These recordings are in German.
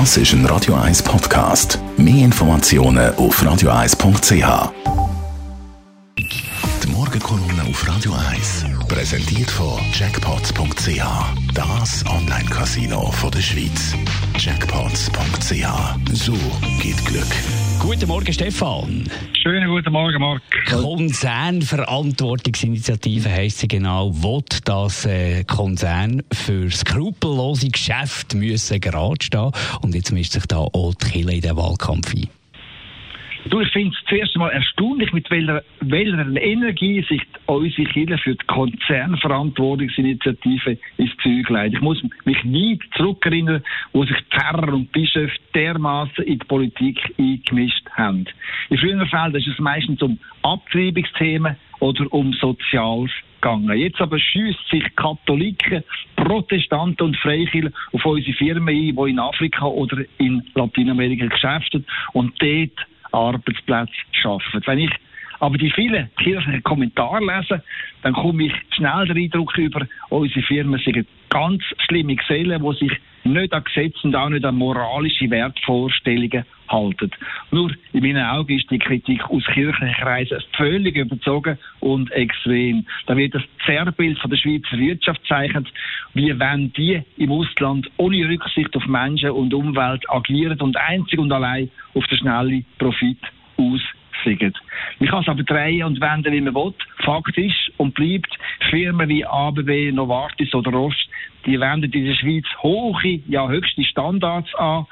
Das ist ein Radio 1 Podcast. Mehr Informationen auf radio1.ch. Die Morgenkolumne auf Radio 1 präsentiert von Jackpots.ch. Das Online-Casino der Schweiz. Jackpots.ch. So geht Glück. Guten Morgen, Stefan. Schönen guten Morgen, Marc. Konzernverantwortungsinitiative heisst sie genau, will das äh, Konzern für skrupellose Geschäfte müssen gerade stehen. Und jetzt mischt sich da auch die Kille in den Wahlkampf ein. Du, ich finde es zuerst einmal erstaunlich, mit welcher, welcher Energie sich unsere Kirche für die Konzernverantwortungsinitiative ins Zeug leitet. Ich muss mich nie zurückerinnern, wo sich Pfarrer und Bischöfe dermaßen in die Politik eingemischt haben. In früheren Fällen ist es meistens um Abtreibungsthemen oder um Soziales gegangen. Jetzt aber schießt sich Katholiken, Protestanten und Freikirchen auf unsere Firmen ein, die in Afrika oder in Lateinamerika geschäften und dort Arbeitsplätze schaffen. Wenn ich aber die vielen kirchlichen Kommentare lese, dann komme ich schnell den Eindruck über, unsere Firmen sind ganz schlimme Gesellen, die sich nicht an Gesetze und auch nicht an moralische Wertvorstellungen halten. Nur in meinen Augen ist die Kritik aus kirchlichen Kreisen völlig überzogen und extrem. Da wird das Zerrbild von der Schweizer Wirtschaft zeichnet, wie wenn die im Ausland ohne Rücksicht auf Menschen und Umwelt agieren und einzig und allein auf den schnellen Profit aus sind. Man kann es aber drehen und wenden, wie man will. Fakt ist und bleibt, Firmen wie ABB, Novartis oder Roche, die wenden in der Schweiz hohe, ja höchste Standards an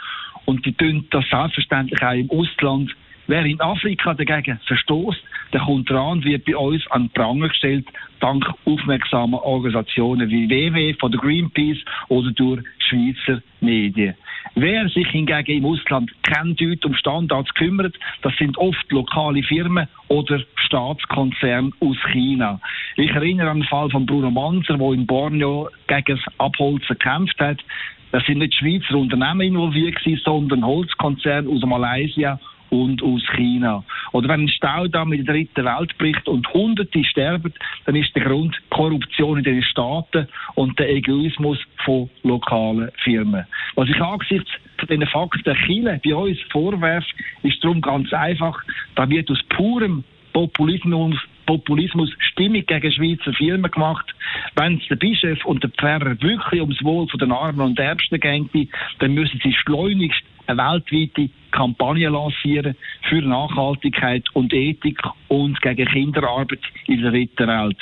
und die tun das selbstverständlich auch im Ausland. Wer in Afrika dagegen verstoßt, der kommt dran wird bei uns an Pranger gestellt, dank aufmerksamer Organisationen wie WW von der Greenpeace oder durch Schweizer Medien. Wer sich hingegen im Ausland kein Deut um Standards kümmert, das sind oft lokale Firmen oder Staatskonzerne aus China. Ich erinnere an den Fall von Bruno Manzer, der in Borneo gegen das Abholzen gekämpft hat. Das sind nicht Schweizer Unternehmen involviert sondern Holzkonzerne aus Malaysia und aus China. Oder wenn ein Staudamm in der dritten Welt bricht und Hunderte sterben, dann ist der Grund Korruption in den Staaten und der Egoismus von lokalen Firmen. Was ich angesichts von Fakten Chile bei uns vorwerfe, ist darum ganz einfach, da wird aus purem Populismus Populismus Stimmung gegen Schweizer Firmen gemacht. Wenn es der Bischof und der Pfarrer wirklich ums Wohl der Armen und Ärmsten geht, dann müssen sie schleunigst eine weltweite Kampagne lancieren für Nachhaltigkeit und Ethik und gegen Kinderarbeit in der dritten Welt.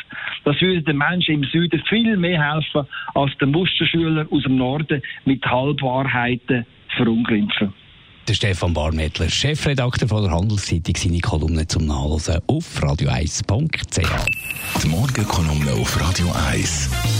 Das würde den Menschen im Süden viel mehr helfen, als den Musterschüler aus dem Norden mit Halbwahrheiten verunglimpfen. Der Stefan Barmettler, Chefredakteur von der Handelszeitung, seine Kolumne zum Nachlesen auf radio1.ch. Die Morgenkolumne auf Radio 1.